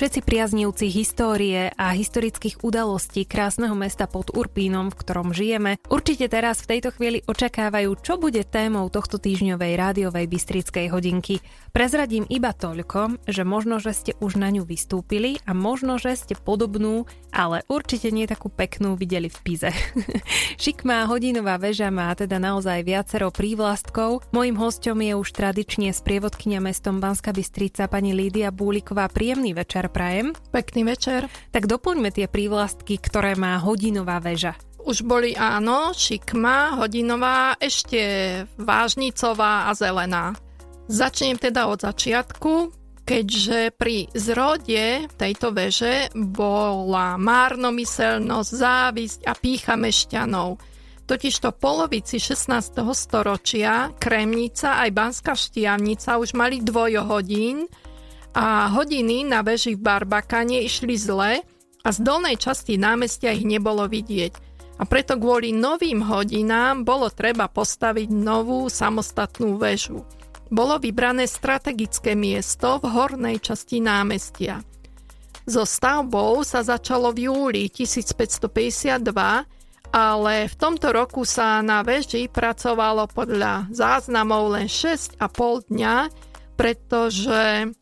Všetci priaznivci histórie a historických udalostí krásneho mesta pod Urpínom, v ktorom žijeme, určite teraz v tejto chvíli očakávajú, čo bude témou tohto týždňovej rádiovej Bystrickej hodinky. Prezradím iba toľko, že možno, že ste už na ňu vystúpili a možno, že ste podobnú, ale určite nie takú peknú videli v Pize. Šikmá hodinová väža má teda naozaj viacero prívlastkov. Mojím hostom je už tradične sprievodkynia mestom Banska Bystrica pani Lídia Búliková. Príjemný večer prajem. Pekný večer. Tak doplňme tie prívlastky, ktoré má hodinová väža. Už boli áno, šikma, hodinová, ešte vážnicová a zelená. Začnem teda od začiatku, keďže pri zrode tejto veže bola márnomyselnosť, závisť a pícha mešťanov. Totižto polovici 16. storočia Kremnica aj Banská štiavnica už mali dvojohodín, a hodiny na veži v Barbakane išli zle a z dolnej časti námestia ich nebolo vidieť. A preto kvôli novým hodinám bolo treba postaviť novú samostatnú väžu. Bolo vybrané strategické miesto v hornej časti námestia. So stavbou sa začalo v júli 1552, ale v tomto roku sa na veži pracovalo podľa záznamov len 6,5 dňa, pretože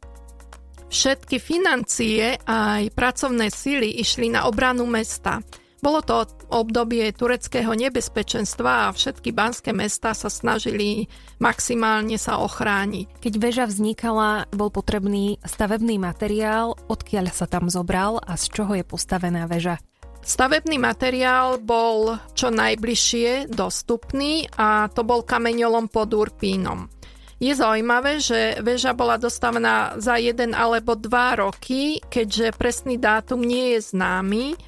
Všetky financie aj pracovné síly išli na obranu mesta. Bolo to obdobie tureckého nebezpečenstva a všetky banské mesta sa snažili maximálne sa ochrániť. Keď väža vznikala, bol potrebný stavebný materiál, odkiaľ sa tam zobral a z čoho je postavená väža? Stavebný materiál bol čo najbližšie dostupný a to bol kameňolom pod Urpínom. Je zaujímavé, že väža bola dostavená za jeden alebo dva roky, keďže presný dátum nie je známy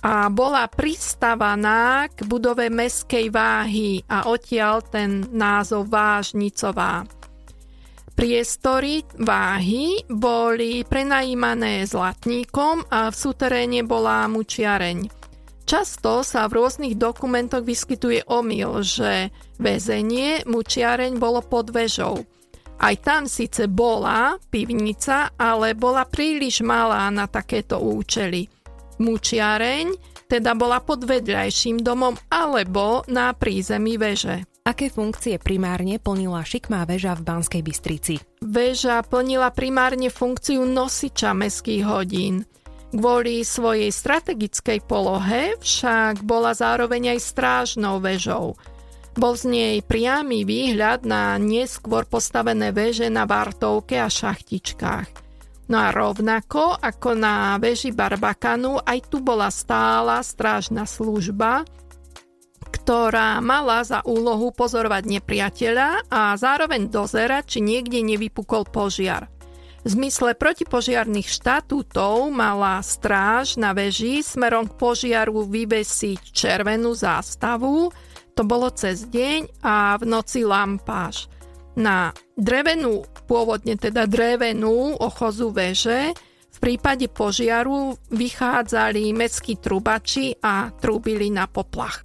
a bola pristavaná k budove meskej váhy a odtiaľ ten názov Vážnicová. Priestory váhy boli prenajímané zlatníkom a v súteréne bola mučiareň. Často sa v rôznych dokumentoch vyskytuje omyl, že väzenie mučiareň bolo pod vežou. Aj tam síce bola pivnica, ale bola príliš malá na takéto účely. Mučiareň teda bola pod vedľajším domom alebo na prízemí veže. Aké funkcie primárne plnila šikmá väža v Banskej Bystrici? Väža plnila primárne funkciu nosiča meských hodín – Kvôli svojej strategickej polohe však bola zároveň aj strážnou väžou. Bol z nej priamy výhľad na neskôr postavené väže na Vartovke a Šachtičkách. No a rovnako ako na veži Barbakanu, aj tu bola stála strážna služba, ktorá mala za úlohu pozorovať nepriateľa a zároveň dozerať, či niekde nevypukol požiar. V zmysle protipožiarných štatútov mala stráž na veži smerom k požiaru vyvesiť červenú zástavu, to bolo cez deň a v noci lampáž. Na drevenú, pôvodne teda drevenú ochozu veže v prípade požiaru vychádzali mestskí trubači a trúbili na poplach.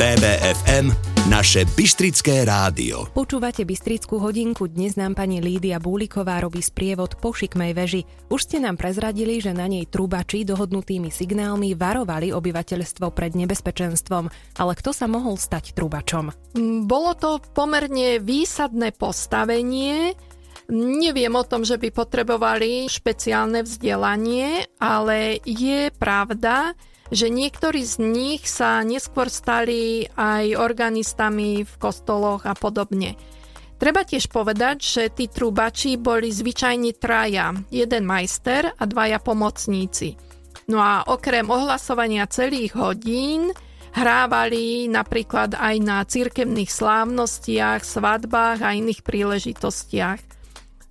BBFM naše Bystrické rádio. Počúvate Bystrickú hodinku, dnes nám pani Lídia Búliková robí sprievod po šikmej veži. Už ste nám prezradili, že na nej trubači dohodnutými signálmi varovali obyvateľstvo pred nebezpečenstvom, ale kto sa mohol stať trubačom? Mm, bolo to pomerne výsadné postavenie, Neviem o tom, že by potrebovali špeciálne vzdelanie, ale je pravda, že niektorí z nich sa neskôr stali aj organistami v kostoloch a podobne. Treba tiež povedať, že tí trubači boli zvyčajne traja, jeden majster a dvaja pomocníci. No a okrem ohlasovania celých hodín hrávali napríklad aj na cirkevných slávnostiach, svadbách a iných príležitostiach.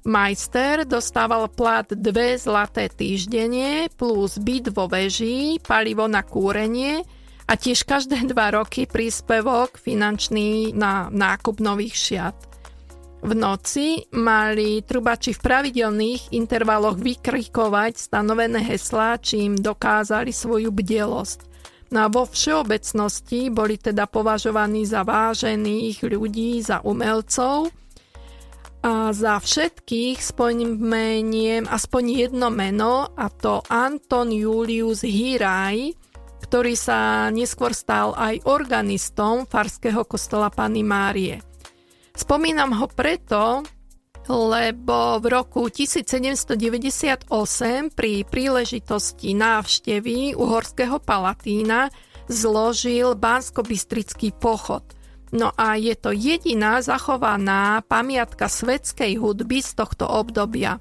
Majster dostával plat dve zlaté týždenie plus byt vo veži, palivo na kúrenie a tiež každé dva roky príspevok finančný na nákup nových šiat. V noci mali trubači v pravidelných intervaloch vykrikovať stanovené heslá, čím dokázali svoju bdelosť. No a vo všeobecnosti boli teda považovaní za vážených ľudí, za umelcov, A za všetkých spomeniem aspoň jedno meno a to Anton Julius Hiraj, ktorý sa neskôr stal aj organistom farského kostola Pany Márie. Spomínam ho preto, lebo v roku 1798 pri príležitosti návštevy uhorského palatína zložil bansko pochod. No a je to jediná zachovaná pamiatka svetskej hudby z tohto obdobia.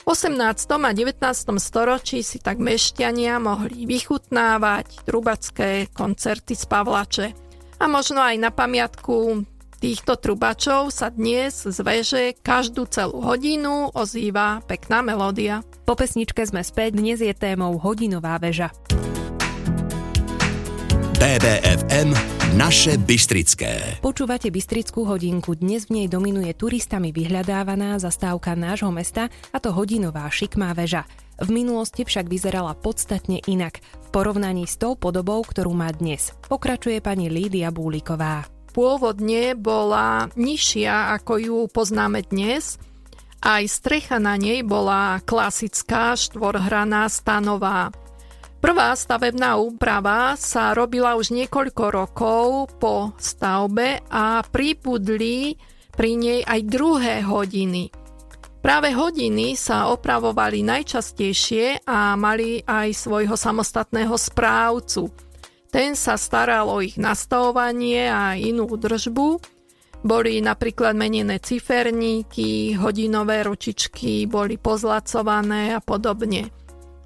V 18. a 19. storočí si tak mešťania mohli vychutnávať trubacké koncerty z Pavlače. A možno aj na pamiatku týchto trubačov sa dnes z veže každú celú hodinu ozýva pekná melódia. Po pesničke sme späť, dnes je témou hodinová väža. BBFM naše Bystrické. Počúvate Bystrickú hodinku. Dnes v nej dominuje turistami vyhľadávaná zastávka nášho mesta a to hodinová šikmá väža. V minulosti však vyzerala podstatne inak v porovnaní s tou podobou, ktorú má dnes. Pokračuje pani Lídia Búliková. Pôvodne bola nižšia, ako ju poznáme dnes. Aj strecha na nej bola klasická štvorhraná stanová. Prvá stavebná úprava sa robila už niekoľko rokov po stavbe a pripudli pri nej aj druhé hodiny. Práve hodiny sa opravovali najčastejšie a mali aj svojho samostatného správcu. Ten sa staral o ich nastavovanie a inú údržbu. Boli napríklad menené ciferníky, hodinové ručičky boli pozlacované a podobne.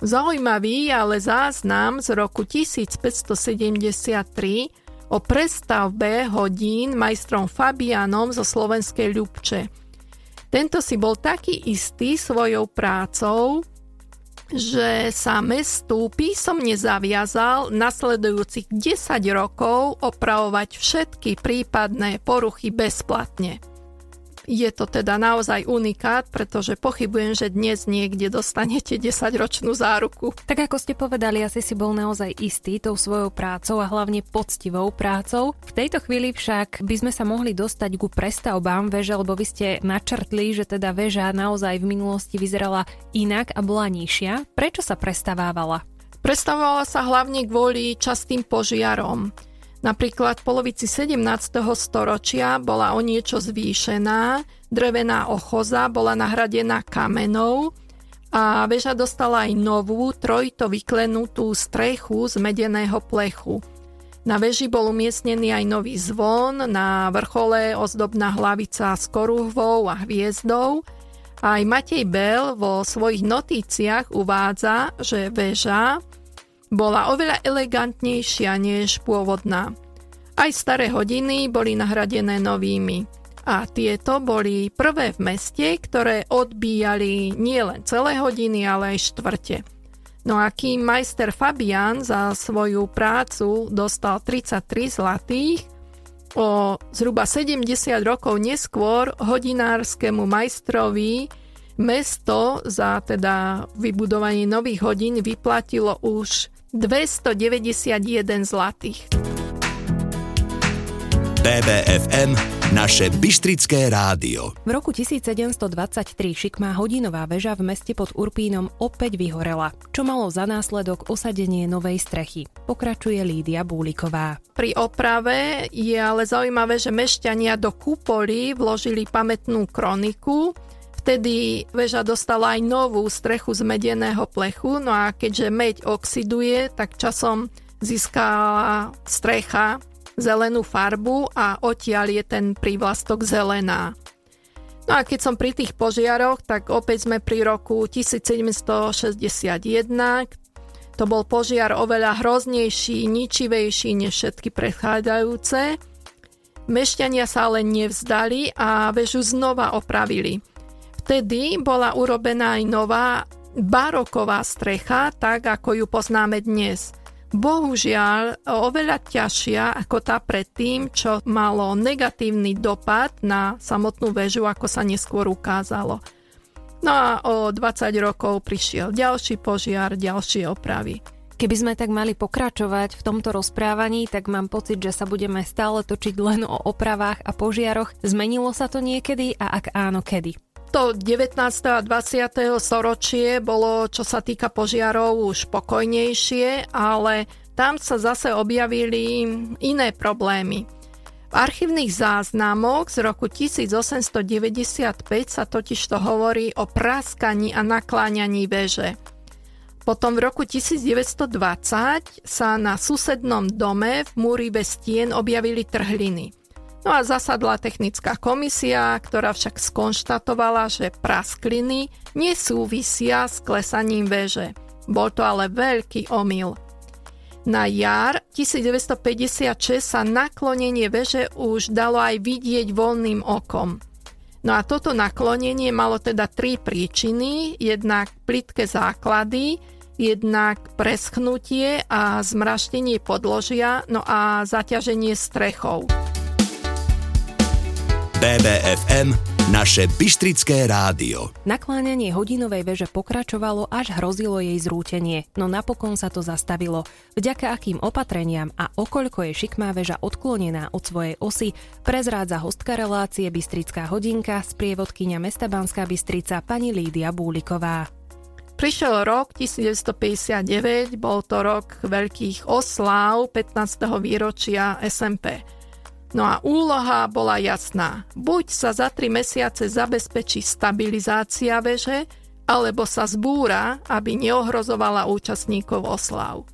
Zaujímavý ale záznam z roku 1573 o prestavbe hodín majstrom Fabianom zo slovenskej Ľubče. Tento si bol taký istý svojou prácou, že sa mestu písomne zaviazal nasledujúcich 10 rokov opravovať všetky prípadné poruchy bezplatne. Je to teda naozaj unikát, pretože pochybujem, že dnes niekde dostanete 10-ročnú záruku. Tak ako ste povedali, asi si bol naozaj istý tou svojou prácou a hlavne poctivou prácou. V tejto chvíli však by sme sa mohli dostať ku prestavbám veže, lebo vy ste načrtli, že teda väža naozaj v minulosti vyzerala inak a bola nižšia. Prečo sa prestavávala? Prestavovala sa hlavne kvôli častým požiarom. Napríklad v polovici 17. storočia bola o niečo zvýšená, drevená ochoza bola nahradená kamenou a väža dostala aj novú, trojito vyklenutú strechu z medeného plechu. Na veži bol umiestnený aj nový zvon, na vrchole ozdobná hlavica s koruhvou a hviezdou. Aj Matej Bell vo svojich notíciách uvádza, že väža bola oveľa elegantnejšia než pôvodná. Aj staré hodiny boli nahradené novými. A tieto boli prvé v meste, ktoré odbíjali nielen celé hodiny, ale aj štvrte. No a kým majster Fabian za svoju prácu dostal 33 zlatých, o zhruba 70 rokov neskôr hodinárskému majstrovi mesto za teda vybudovanie nových hodín vyplatilo už 291 zlatých. BBFM naše Bystrické rádio. V roku 1723 šikmá hodinová väža v meste pod Urpínom opäť vyhorela, čo malo za následok osadenie novej strechy. Pokračuje Lídia Búliková. Pri oprave je ale zaujímavé, že mešťania do kúpoly vložili pamätnú kroniku, Vtedy väža dostala aj novú strechu z medeného plechu, no a keďže meď oxiduje, tak časom získala strecha zelenú farbu a odtiaľ je ten prívlastok zelená. No a keď som pri tých požiaroch, tak opäť sme pri roku 1761. To bol požiar oveľa hroznejší, ničivejší než všetky predchádzajúce. Mešťania sa ale nevzdali a väžu znova opravili. Vtedy bola urobená aj nová baroková strecha, tak ako ju poznáme dnes. Bohužiaľ, oveľa ťažšia ako tá predtým, čo malo negatívny dopad na samotnú väžu, ako sa neskôr ukázalo. No a o 20 rokov prišiel ďalší požiar, ďalšie opravy. Keby sme tak mali pokračovať v tomto rozprávaní, tak mám pocit, že sa budeme stále točiť len o opravách a požiaroch. Zmenilo sa to niekedy a ak áno, kedy? To 19. a 20. storočie bolo, čo sa týka požiarov, už pokojnejšie, ale tam sa zase objavili iné problémy. V archívnych záznamoch z roku 1895 sa totiž to hovorí o praskaní a nakláňaní veže. Potom v roku 1920 sa na susednom dome v múri bez stien objavili trhliny. No a zasadla technická komisia, ktorá však skonštatovala, že praskliny nesúvisia s klesaním veže. Bol to ale veľký omyl. Na jar 1956 sa naklonenie veže už dalo aj vidieť voľným okom. No a toto naklonenie malo teda tri príčiny, jednak plitké základy, jednak preschnutie a zmraštenie podložia, no a zaťaženie strechov. BBFM naše Bystrické rádio. Nakláňanie hodinovej veže pokračovalo, až hrozilo jej zrútenie, no napokon sa to zastavilo. Vďaka akým opatreniam a okoľko je šikmá väža odklonená od svojej osy, prezrádza hostka relácie Bystrická hodinka, sprievodkynia mesta Banská Bystrica pani Lídia Búliková. Prišiel rok 1959, bol to rok veľkých osláv 15. výročia SMP. No a úloha bola jasná. Buď sa za tri mesiace zabezpečí stabilizácia veže, alebo sa zbúra, aby neohrozovala účastníkov oslav.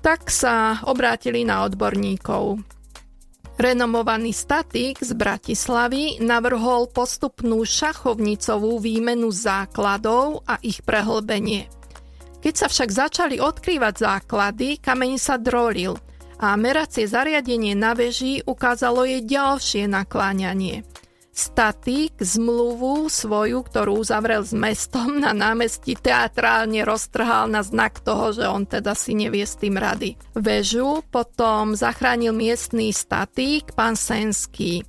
Tak sa obrátili na odborníkov. Renomovaný statik z Bratislavy navrhol postupnú šachovnicovú výmenu základov a ich prehlbenie. Keď sa však začali odkrývať základy, kameň sa drolil – a meracie zariadenie na veži ukázalo jej ďalšie nakláňanie. Statik zmluvu svoju, ktorú uzavrel s mestom na námestí, teatrálne roztrhal na znak toho, že on teda si nevie s tým rady. Vežu potom zachránil miestný statik, pán Senský.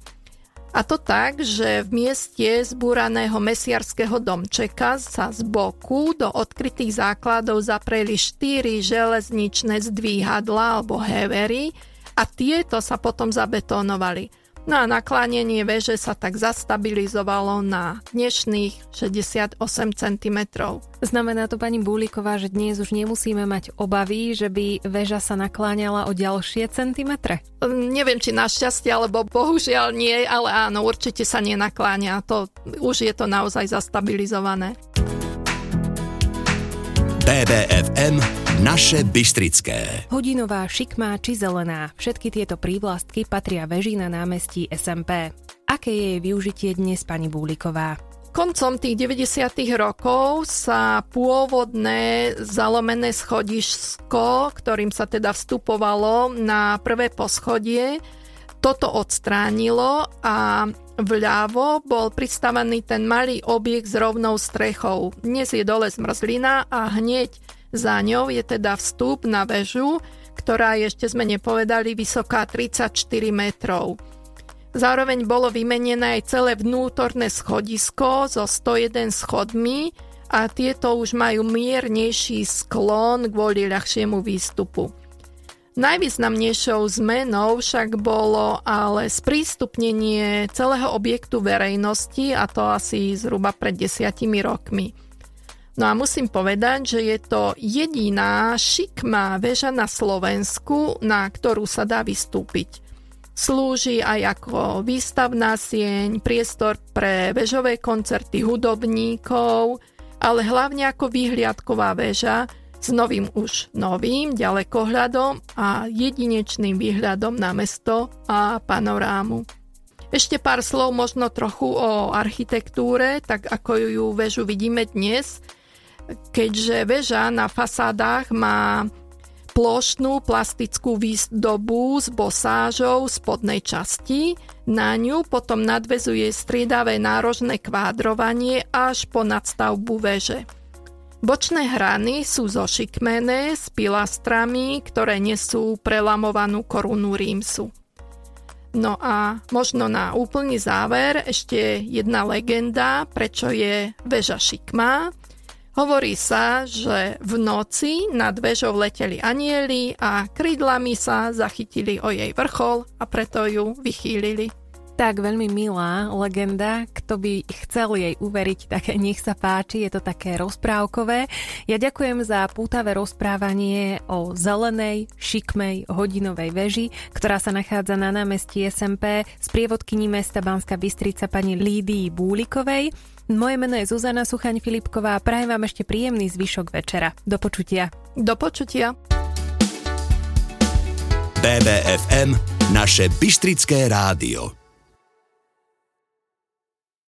A to tak, že v mieste zbúraného mesiarského domčeka sa z boku do odkrytých základov zapreli štyri železničné zdvíhadla alebo hevery a tieto sa potom zabetonovali. No a naklánenie veže sa tak zastabilizovalo na dnešných 68 cm. Znamená to pani Búliková, že dnes už nemusíme mať obavy, že by väža sa nakláňala o ďalšie centimetre? Neviem, či našťastie, alebo bohužiaľ nie, ale áno, určite sa nenakláňa. To, už je to naozaj zastabilizované. BBFM naše Bystrické. Hodinová, šikmá či zelená, všetky tieto prívlastky patria veži na námestí SMP. Aké je jej využitie dnes, pani Búliková? Koncom tých 90. rokov sa pôvodné zalomené schodisko, ktorým sa teda vstupovalo na prvé poschodie, toto odstránilo a vľavo bol pristavaný ten malý objekt s rovnou strechou. Dnes je dole zmrzlina a hneď za ňou je teda vstup na väžu, ktorá je, ešte sme nepovedali, vysoká 34 metrov. Zároveň bolo vymenené aj celé vnútorné schodisko so 101 schodmi a tieto už majú miernejší sklon kvôli ľahšiemu výstupu. Najvýznamnejšou zmenou však bolo ale sprístupnenie celého objektu verejnosti a to asi zhruba pred desiatimi rokmi. No a musím povedať, že je to jediná šikmá väža na Slovensku, na ktorú sa dá vystúpiť. Slúži aj ako výstavná sieň, priestor pre väžové koncerty hudobníkov, ale hlavne ako výhliadková väža s novým už novým ďalekohľadom a jedinečným výhľadom na mesto a panorámu. Ešte pár slov možno trochu o architektúre, tak ako ju väžu vidíme dnes – keďže väža na fasádach má plošnú plastickú výzdobu s bosážou spodnej časti. Na ňu potom nadvezuje striedavé nárožné kvádrovanie až po nadstavbu veže. Bočné hrany sú zošikmené s pilastrami, ktoré nesú prelamovanú korunu rímsu. No a možno na úplný záver ešte jedna legenda, prečo je väža šikmá. Hovorí sa, že v noci nad vežou leteli anieli a krídlami sa zachytili o jej vrchol a preto ju vychýlili. Tak, veľmi milá legenda. Kto by chcel jej uveriť, tak nech sa páči, je to také rozprávkové. Ja ďakujem za pútavé rozprávanie o zelenej, šikmej hodinovej veži, ktorá sa nachádza na námestí SMP s prievodkyní mesta Banska Bystrica pani Lídii Búlikovej. Moje meno je Zuzana Suchaň Filipková a prajem vám ešte príjemný zvyšok večera. Do počutia. Do počutia. BBFM, naše Bystrické rádio.